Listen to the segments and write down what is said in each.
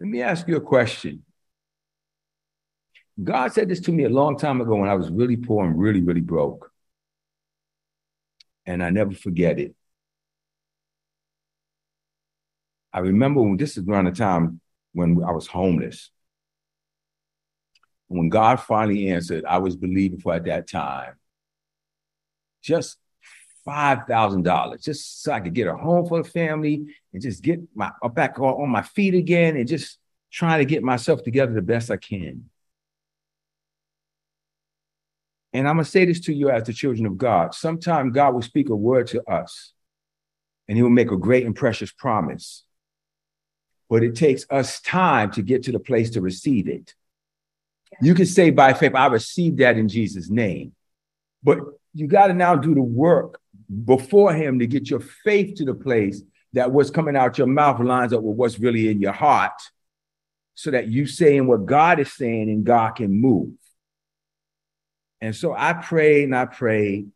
Let me ask you a question. God said this to me a long time ago when I was really poor and really, really broke. And I never forget it. I remember when this is around the time when I was homeless. When God finally answered, I was believing for at that time just $5,000, just so I could get a home for the family and just get my uh, back on my feet again and just trying to get myself together the best I can. And I'm going to say this to you as the children of God. Sometime God will speak a word to us and he will make a great and precious promise. But it takes us time to get to the place to receive it. You can say by faith, I received that in Jesus' name. But you got to now do the work before him to get your faith to the place that what's coming out your mouth lines up with what's really in your heart so that you saying what God is saying and God can move. And so I prayed and I prayed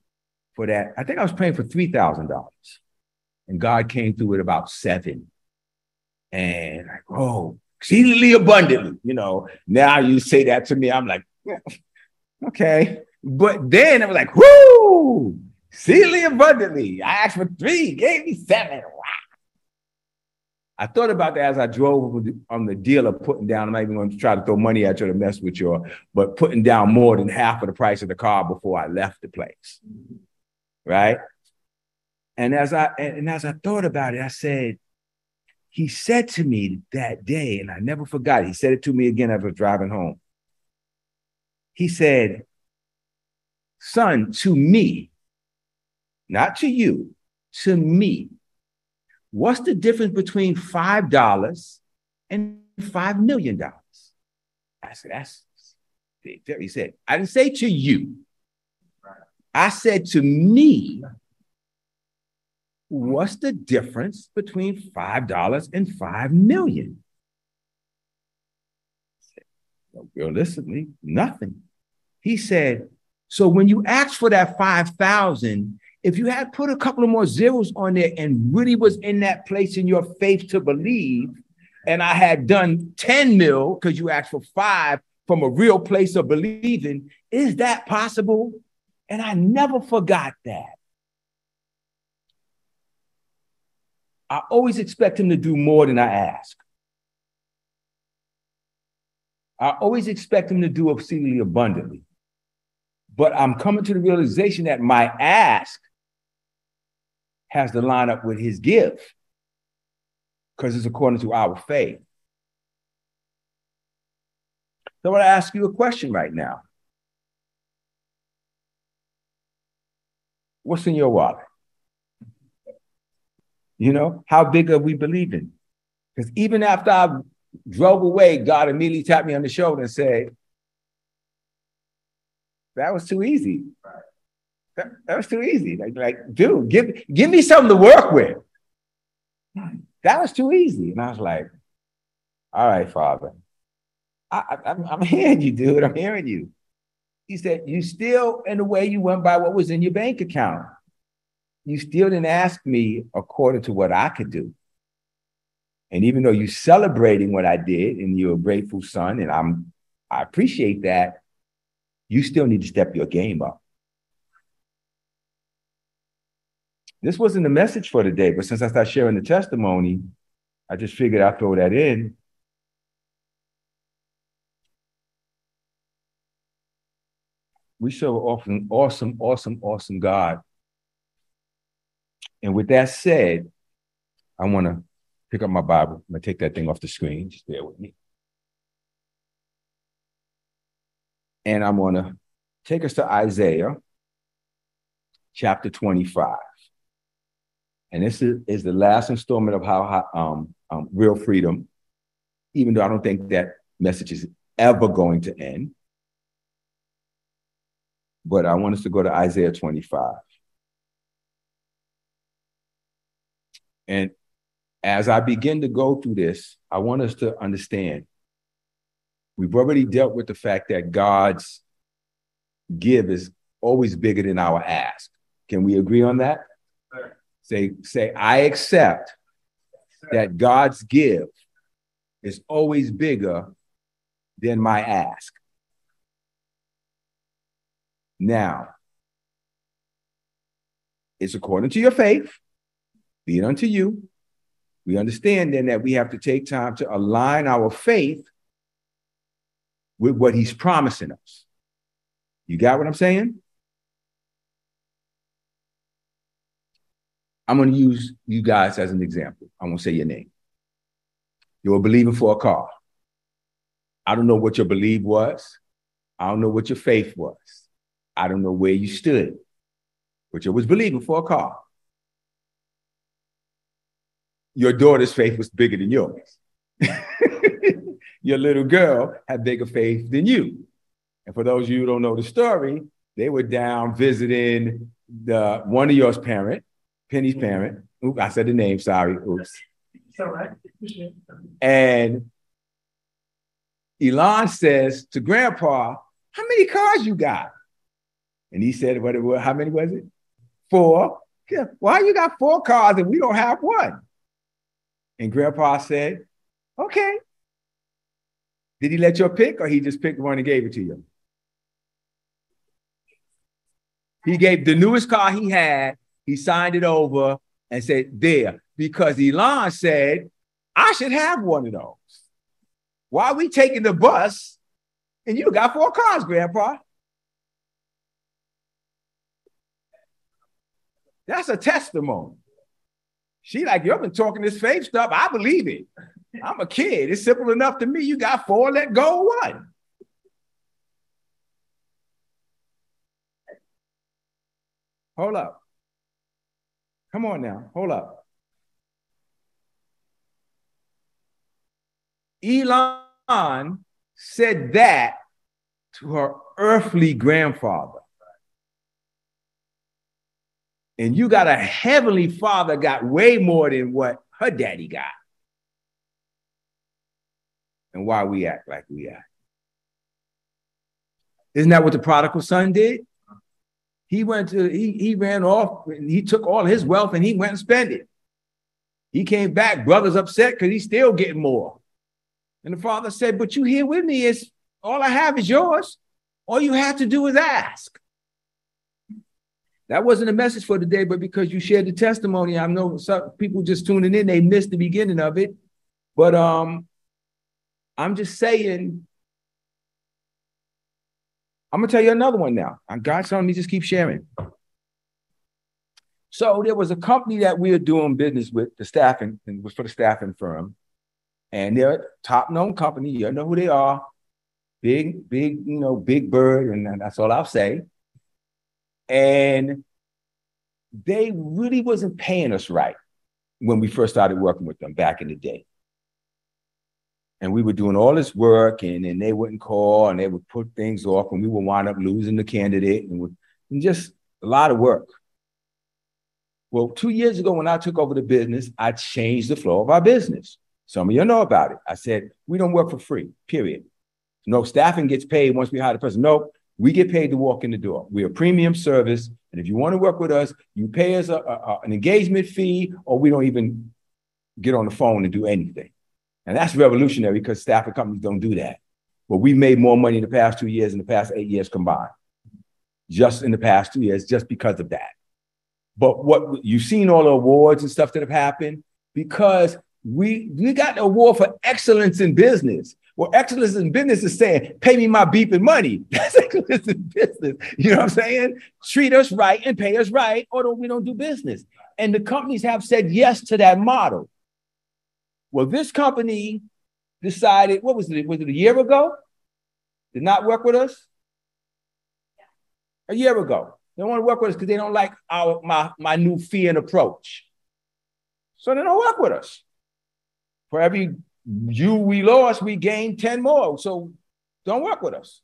for that. I think I was praying for $3,000 and God came through with about seven. And like, oh, exceedingly abundantly, you know. Now you say that to me, I'm like, yeah, okay. But then it was like, whoo, exceedingly abundantly. I asked for three, gave me seven. Wow. I thought about that as I drove on the deal of putting down. I'm not even going to try to throw money at you to mess with you, but putting down more than half of the price of the car before I left the place. Right. And as I and as I thought about it, I said, he said to me that day, and I never forgot. He said it to me again as I was driving home. He said, Son, to me, not to you, to me, What's the difference between $5 and $5 million? I said, that's He said, I didn't say to you. I said to me, what's the difference between $5 and $5 million? Said, realistically, nothing. He said, so when you ask for that 5,000, if you had put a couple of more zeros on there and really was in that place in your faith to believe, and I had done 10 mil because you asked for five from a real place of believing, is that possible? And I never forgot that. I always expect him to do more than I ask. I always expect him to do exceedingly abundantly. But I'm coming to the realization that my ask has to line up with his give because it's according to our faith. So I want to ask you a question right now. What's in your wallet? You know, how big are we believing? Because even after I drove away, God immediately tapped me on the shoulder and said, That was too easy. That, that was too easy. Like, like, dude, give give me something to work with. That was too easy. And I was like, all right, Father. I, I, I'm hearing you, dude. I'm hearing you. He said, You still, in a way, you went by what was in your bank account. You still didn't ask me according to what I could do. And even though you're celebrating what I did and you're a grateful son, and I'm I appreciate that, you still need to step your game up. This wasn't the message for today, but since I started sharing the testimony, I just figured I'd throw that in. We serve an awesome, awesome, awesome God. And with that said, I want to pick up my Bible. I'm going to take that thing off the screen. Just bear with me. And I'm going to take us to Isaiah chapter 25. And this is, is the last installment of how um, um, real freedom, even though I don't think that message is ever going to end. But I want us to go to Isaiah 25. And as I begin to go through this, I want us to understand we've already dealt with the fact that God's give is always bigger than our ask. Can we agree on that? Say, say, I accept that God's give is always bigger than my ask. Now, it's according to your faith, be it unto you. We understand then that we have to take time to align our faith with what he's promising us. You got what I'm saying? I'm going to use you guys as an example. I won't say your name. You're believing for a car. I don't know what your belief was. I don't know what your faith was. I don't know where you stood, but you was believing for a car. Your daughter's faith was bigger than yours. your little girl had bigger faith than you. And for those of you who don't know the story, they were down visiting the one of yours parent, Penny's mm-hmm. parent. Oops, I said the name, sorry. Oops. It's all right. And Elon says to Grandpa, How many cars you got? And he said, What it was, how many was it? Four. Yeah, why you got four cars and we don't have one? And Grandpa said, Okay. Did he let you pick or he just picked one and gave it to you? He gave the newest car he had, he signed it over and said, There, because Elon said, I should have one of those. Why are we taking the bus and you got four cars, Grandpa? That's a testimony. She like, you've been talking this faith stuff. I believe it. I'm a kid. It's simple enough to me. You got four, let go one. Hold up. Come on now. Hold up. Elon said that to her earthly grandfather. And you got a heavenly father got way more than what her daddy got. And why we act like we act. Isn't that what the prodigal son did? He went to, he, he ran off and he took all his wealth and he went and spent it. He came back, brothers upset because he's still getting more. And the father said, But you here with me is all I have is yours. All you have to do is ask. That wasn't a message for today, but because you shared the testimony, I know some people just tuning in, they missed the beginning of it. But um, I'm just saying, I'm gonna tell you another one now. God's telling me just keep sharing. So there was a company that we were doing business with, the staffing, and was for the staffing firm. And they're a top-known company. You know who they are. Big, big, you know, big bird, and that's all I'll say and they really wasn't paying us right when we first started working with them back in the day. And we were doing all this work, and then they wouldn't call, and they would put things off, and we would wind up losing the candidate, and, would, and just a lot of work. Well, two years ago, when I took over the business, I changed the flow of our business. Some of you know about it. I said, we don't work for free, period. No staffing gets paid once we hire the person. No, we get paid to walk in the door. We're a premium service. And if you want to work with us, you pay us a, a, an engagement fee, or we don't even get on the phone and do anything. And that's revolutionary because staffing companies don't do that. But we've made more money in the past two years, in the past eight years combined, just in the past two years, just because of that. But what you've seen all the awards and stuff that have happened because we we got an award for excellence in business. Well, excellence in business is saying, pay me my beeping money. That's excellence in business. You know what I'm saying? Treat us right and pay us right, or don't, we don't do business. And the companies have said yes to that model. Well, this company decided, what was it? Was it a year ago? Did not work with us? A year ago. They don't want to work with us because they don't like our my, my new fee and approach. So they don't work with us. For every you we lost, we gained 10 more. So don't work with us.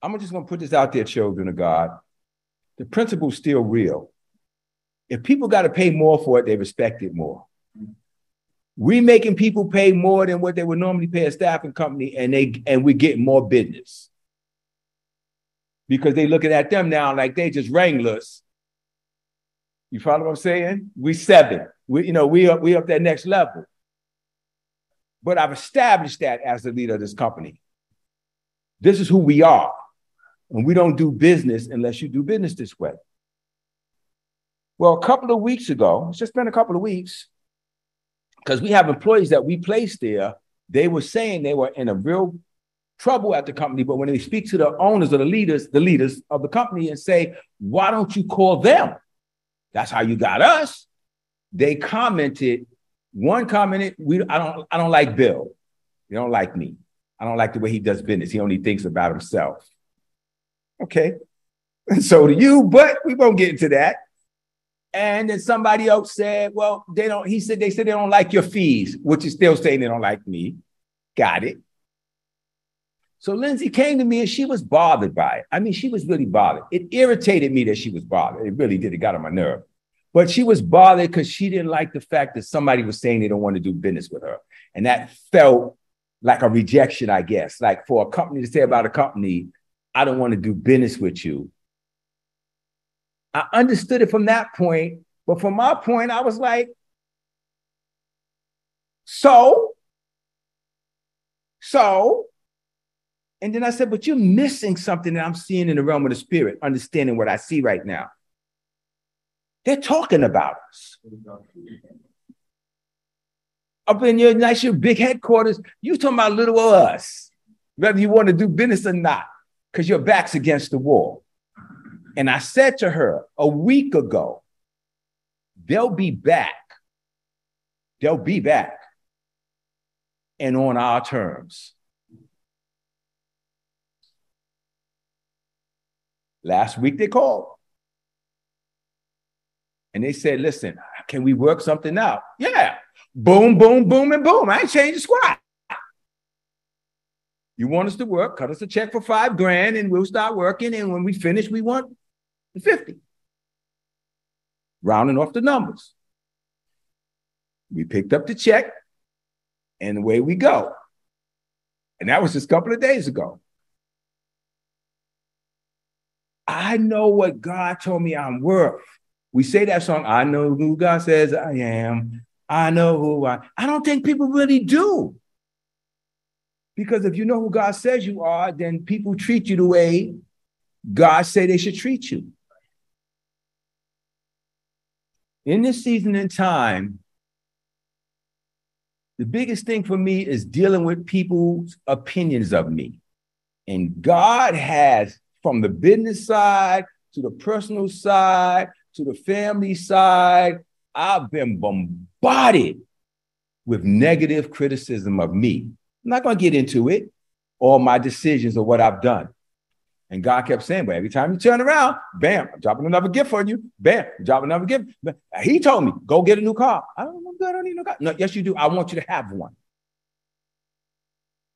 I'm just gonna put this out there, children of God. The principle's still real. If people got to pay more for it, they respect it more. We making people pay more than what they would normally pay a staffing company, and they and we get more business because they looking at them now like they just wranglers. You follow what I'm saying? We seven we, you know, we up, we up that next level. but I've established that as the leader of this company. This is who we are. And we don't do business unless you do business this way. Well, a couple of weeks ago, it's just been a couple of weeks, because we have employees that we placed there, they were saying they were in a real trouble at the company, but when they speak to the owners or the leaders, the leaders of the company and say, why don't you call them? That's how you got us. They commented, one commented, we I don't I don't like Bill. They don't like me. I don't like the way he does business. He only thinks about himself. Okay. And so do you, but we won't get into that. And then somebody else said, well, they don't, he said, they said they don't like your fees, which is still saying they don't like me. Got it. So Lindsay came to me and she was bothered by it. I mean, she was really bothered. It irritated me that she was bothered. It really did. It got on my nerve. But she was bothered because she didn't like the fact that somebody was saying they don't want to do business with her. And that felt like a rejection, I guess. Like for a company to say about a company, I don't want to do business with you. I understood it from that point. But from my point, I was like, so, so, and then I said, but you're missing something that I'm seeing in the realm of the spirit, understanding what I see right now. They're talking about us. Up in your nice, your big headquarters, you talking about little us, whether you want to do business or not, because your back's against the wall. And I said to her a week ago, they'll be back. They'll be back and on our terms. Last week they called. And they said, listen, can we work something out? Yeah. Boom, boom, boom, and boom. I ain't changed the squat. You want us to work, cut us a check for five grand, and we'll start working. And when we finish, we want 50. Rounding off the numbers. We picked up the check, and away we go. And that was just a couple of days ago. I know what God told me I'm worth. We say that song, I know who God says I am. I know who I I don't think people really do. Because if you know who God says you are, then people treat you the way God say they should treat you. In this season and time, the biggest thing for me is dealing with people's opinions of me. And God has from the business side to the personal side to the family side, I've been bombarded with negative criticism of me. I'm not going to get into it, all my decisions or what I've done. And God kept saying, but every time you turn around, bam, I'm dropping another gift on you. Bam, I'm dropping another gift. He told me, go get a new car. I don't, I don't need no car. No, yes, you do. I want you to have one.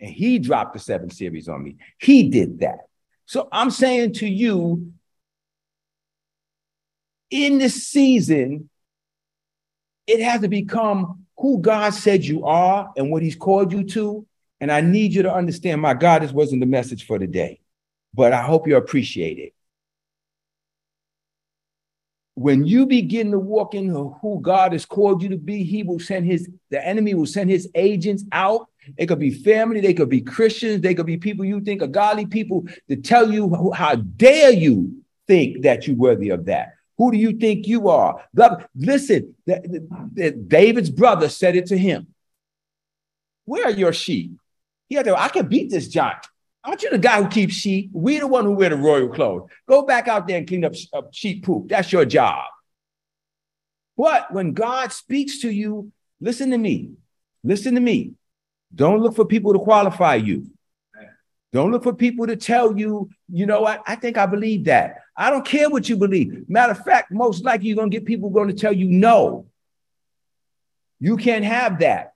And he dropped the seven series on me. He did that. So I'm saying to you, in this season, it has to become who God said you are and what He's called you to. And I need you to understand, my God, this wasn't the message for today, but I hope you appreciate it. When you begin to walk in who God has called you to be, He will send His, the enemy will send His agents out it could be family, they could be Christians, they could be people you think are godly people to tell you how dare you think that you're worthy of that. Who do you think you are? Listen, David's brother said it to him. Where are your sheep? He had to, I can beat this giant. Aren't you the guy who keeps sheep? We the one who wear the royal clothes. Go back out there and clean up, sheep poop. That's your job. But when God speaks to you, listen to me. Listen to me. Don't look for people to qualify you. Don't look for people to tell you, you know what, I think I believe that. I don't care what you believe. Matter of fact, most likely you're going to get people going to tell you no. You can't have that.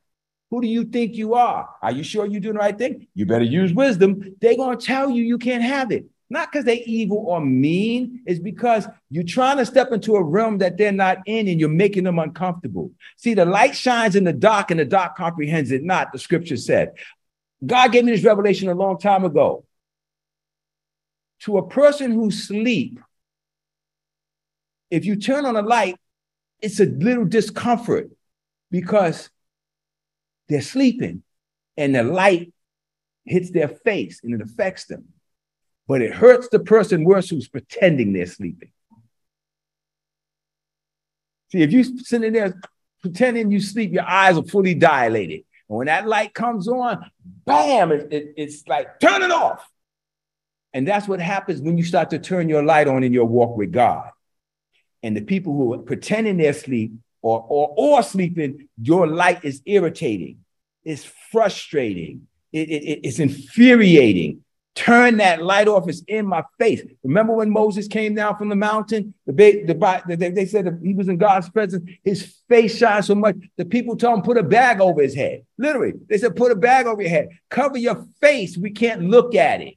Who do you think you are? Are you sure you're doing the right thing? You better use wisdom. They're going to tell you you can't have it. Not because they're evil or mean, it's because you're trying to step into a realm that they're not in and you're making them uncomfortable. See, the light shines in the dark and the dark comprehends it not, the scripture said. God gave me this revelation a long time ago. To a person who sleep, if you turn on a light, it's a little discomfort because they're sleeping. and the light hits their face and it affects them. But it hurts the person worse who's pretending they're sleeping. See, if you're sitting there pretending you sleep, your eyes are fully dilated. And when that light comes on, bam, it, it, it's like turn it off. And that's what happens when you start to turn your light on in your walk with God. And the people who are pretending they're asleep or, or, or sleeping, your light is irritating, it's frustrating, it, it, it's infuriating. Turn that light off. It's in my face. Remember when Moses came down from the mountain? The, the, the, they said he was in God's presence. His face shines so much. The people told him, put a bag over his head. Literally, they said, put a bag over your head. Cover your face. We can't look at it.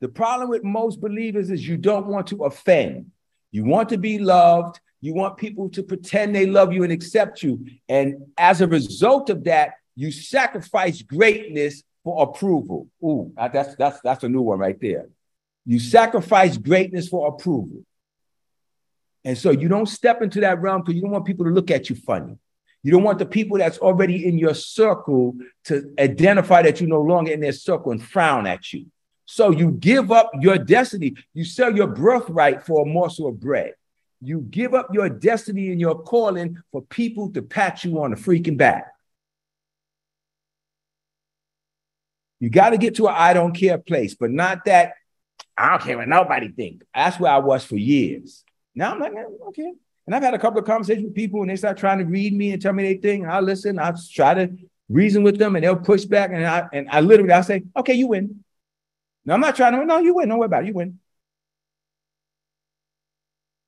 The problem with most believers is you don't want to offend. You want to be loved. You want people to pretend they love you and accept you. And as a result of that, you sacrifice greatness for approval. Ooh, that's that's that's a new one right there. You sacrifice greatness for approval. And so you don't step into that realm because you don't want people to look at you funny. You don't want the people that's already in your circle to identify that you're no longer in their circle and frown at you. So you give up your destiny. You sell your birthright for a morsel of bread. You give up your destiny and your calling for people to pat you on the freaking back. You got to get to an I don't care place, but not that I don't care what nobody think. That's where I was for years. Now I'm like, okay. And I've had a couple of conversations with people and they start trying to read me and tell me they think. I listen, I try to reason with them and they'll push back. And I and I literally I say, okay, you win. No, I'm not trying to win. No, you win. Don't worry about it. You win.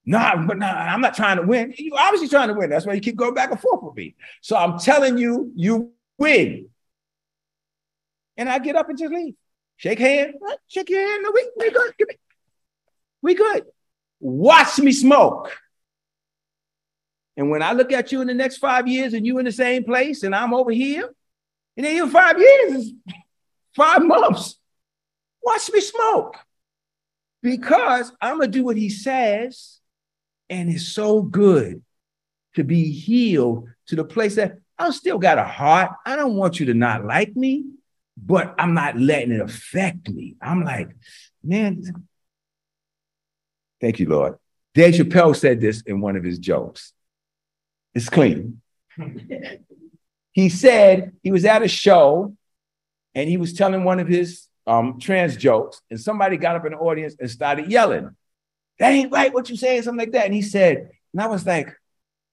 No, but no, I'm not trying to win. You obviously trying to win. That's why you keep going back and forth with me. So I'm telling you, you win. And I get up and just leave. Shake hand. Shake your hand. No, we, we good. We good. Watch me smoke. And when I look at you in the next five years and you in the same place and I'm over here, and then even five years five months. Watch me smoke. Because I'm going to do what he says. And it's so good to be healed to the place that I still got a heart. I don't want you to not like me but I'm not letting it affect me. I'm like, man, thank you, Lord. Dave Chappelle said this in one of his jokes. It's clean. he said he was at a show and he was telling one of his um, trans jokes, and somebody got up in the audience and started yelling, That ain't right, what you saying," something like that. And he said, and I was like,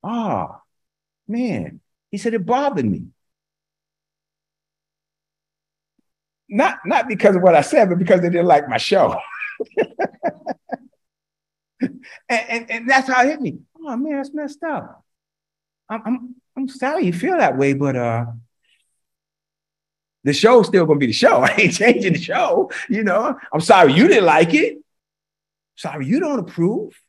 oh, man. He said, it bothered me. not not because of what I said, but because they didn't like my show. and, and, and that's how it hit me. Oh man, that's messed up. I'm I'm I'm sorry you feel that way, but uh the show's still gonna be the show. I ain't changing the show, you know. I'm sorry you didn't like it. Sorry you don't approve.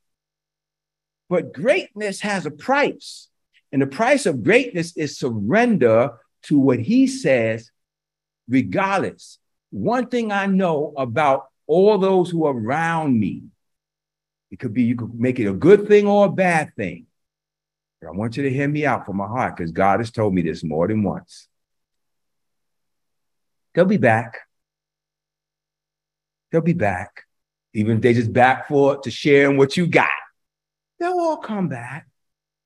But greatness has a price. And the price of greatness is surrender to what he says regardless. One thing I know about all those who are around me, it could be you could make it a good thing or a bad thing. But I want you to hear me out from my heart because God has told me this more than once. They'll be back. They'll be back. Even if they just back for to sharing what you got. They'll all come back.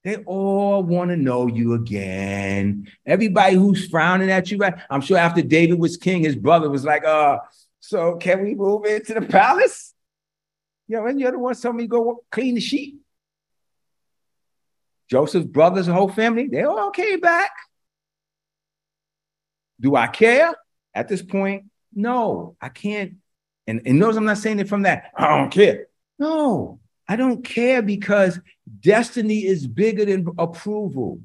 They all want to know you again. Everybody who's frowning at you, right? I'm sure after David was king, his brother was like, uh, so can we move into the palace? You know, and you're the one telling me go clean the sheep. Joseph's brothers, the whole family, they all came back. Do I care at this point? No, I can't. And, and notice I'm not saying it from that. I don't care. No, I don't care because destiny is bigger than approval.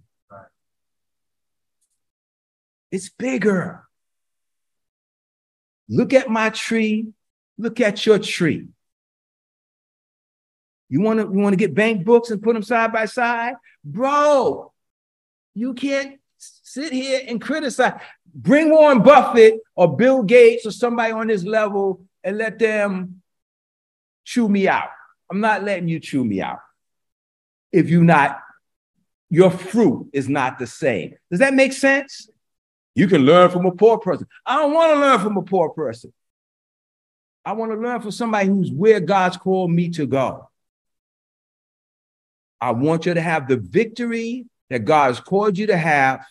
It's bigger. Look at my tree. Look at your tree. You want to you want to get bank books and put them side by side? Bro, you can't sit here and criticize. Bring Warren Buffett or Bill Gates or somebody on this level and let them chew me out. I'm not letting you chew me out if you're not your fruit is not the same. Does that make sense? You can learn from a poor person. I don't want to learn from a poor person. I want to learn from somebody who's where God's called me to go. I want you to have the victory that God's called you to have.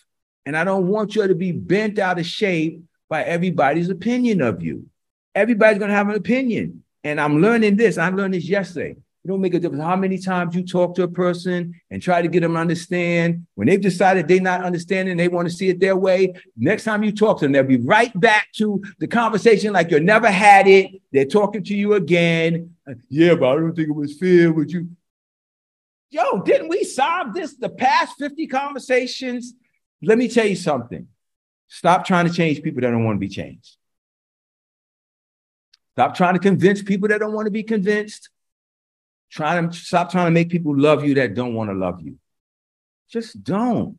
And I don't want you to be bent out of shape by everybody's opinion of you. Everybody's going to have an opinion. And I'm learning this. I learned this yesterday. It don't make a difference how many times you talk to a person and try to get them to understand. When they've decided they're not understanding, they want to see it their way. Next time you talk to them, they'll be right back to the conversation like you never had it. They're talking to you again. Uh, yeah, but I don't think it was fair with you. Yo, didn't we solve this the past 50 conversations? Let me tell you something. Stop trying to change people that don't want to be changed. Stop trying to convince people that don't want to be convinced. Try to stop trying to make people love you that don't want to love you. Just don't.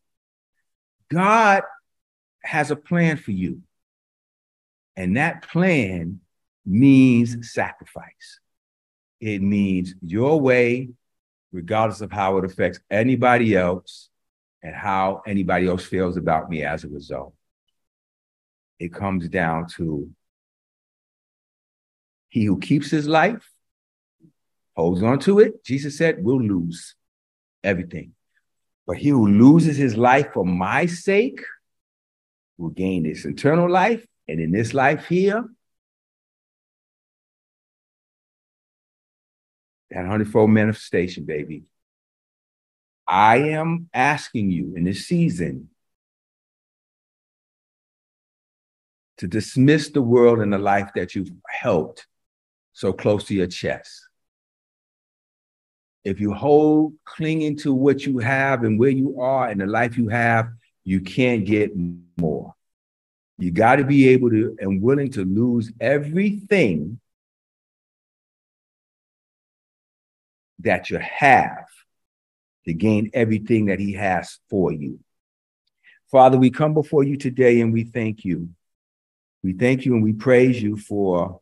God has a plan for you. And that plan means sacrifice. It means your way, regardless of how it affects anybody else and how anybody else feels about me as a result. It comes down to he who keeps his life holds on to it, Jesus said, will lose everything. But he who loses his life for my sake will gain this eternal life. And in this life here, that hundredfold manifestation, baby. I am asking you in this season to dismiss the world and the life that you've held so close to your chest if you hold clinging to what you have and where you are and the life you have, you can't get more. You got to be able to and willing to lose everything that you have to gain everything that He has for you. Father, we come before you today and we thank you. We thank you and we praise you for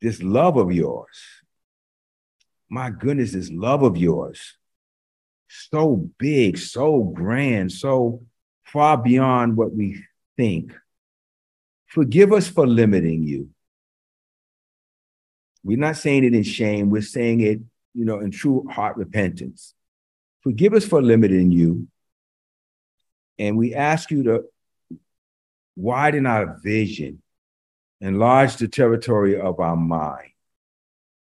this love of yours my goodness, this love of yours, so big, so grand, so far beyond what we think. Forgive us for limiting you. We're not saying it in shame, we're saying it, you know, in true heart repentance. Forgive us for limiting you. And we ask you to widen our vision, enlarge the territory of our mind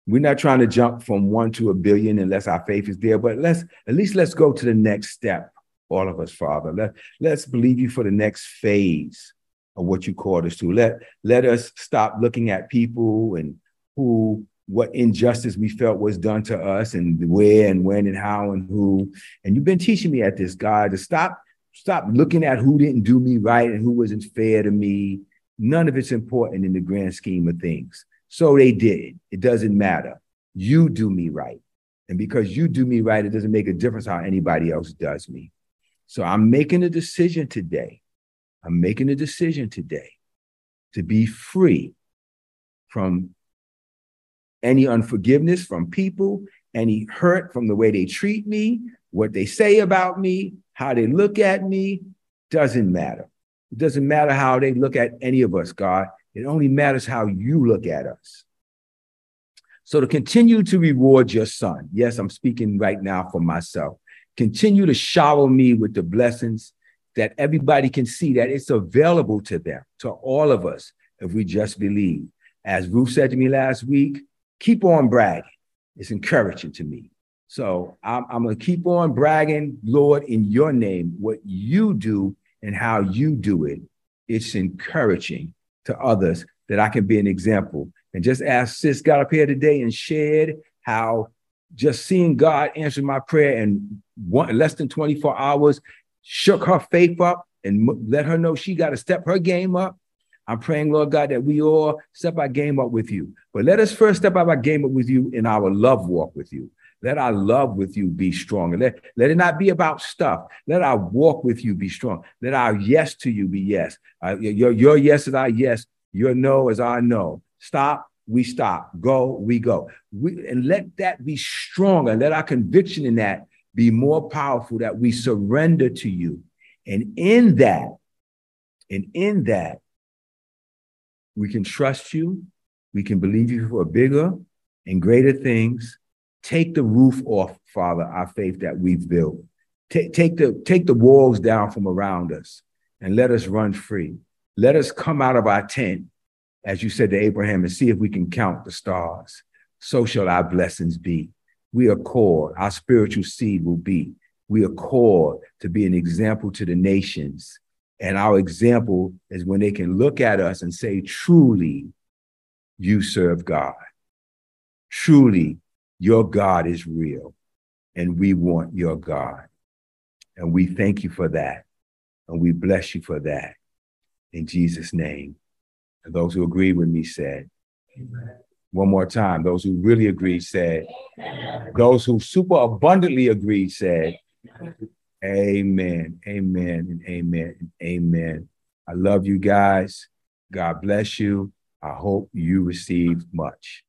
we're not trying to jump from one to a billion unless our faith is there, but let's at least let's go to the next step, all of us, Father. Let, let's believe you for the next phase of what you called us to. Let, let us stop looking at people and who what injustice we felt was done to us and where and when and how and who. And you've been teaching me at this, God, to stop, stop looking at who didn't do me right and who wasn't fair to me. None of it's important in the grand scheme of things. So they did. It doesn't matter. You do me right. And because you do me right, it doesn't make a difference how anybody else does me. So I'm making a decision today. I'm making a decision today to be free from any unforgiveness from people, any hurt from the way they treat me, what they say about me, how they look at me, doesn't matter. It doesn't matter how they look at any of us, God. It only matters how you look at us. So to continue to reward your son, yes, I'm speaking right now for myself. Continue to shower me with the blessings that everybody can see that it's available to them, to all of us, if we just believe. As Ruth said to me last week, keep on bragging. It's encouraging to me. So I'm, I'm going to keep on bragging, Lord, in your name, what you do and how you do it. It's encouraging to others that I can be an example. And just as sis got up here today and shared how just seeing God answer my prayer in one, less than 24 hours shook her faith up and let her know she got to step her game up. I'm praying, Lord God, that we all step our game up with you. But let us first step our game up with you in our love walk with you. Let our love with you be strong. Let, let it not be about stuff. Let our walk with you be strong. Let our yes to you be yes. Uh, your, your yes is our yes. Your no is our no. Stop, we stop. Go, we go. We, and let that be strong and let our conviction in that be more powerful that we surrender to you. And in that, and in that, we can trust you. We can believe you for bigger and greater things. Take the roof off, Father, our faith that we've built. Take, take, the, take the walls down from around us and let us run free. Let us come out of our tent, as you said to Abraham, and see if we can count the stars. So shall our blessings be. We are called, our spiritual seed will be. We are called to be an example to the nations. And our example is when they can look at us and say, truly, you serve God. Truly, your God is real. And we want your God. And we thank you for that. And we bless you for that. In Jesus' name. And those who agree with me said, Amen. One more time. Those who really agreed said, Amen. Those who super abundantly agreed said, Amen. Amen. And amen. And amen. I love you guys. God bless you. I hope you received much.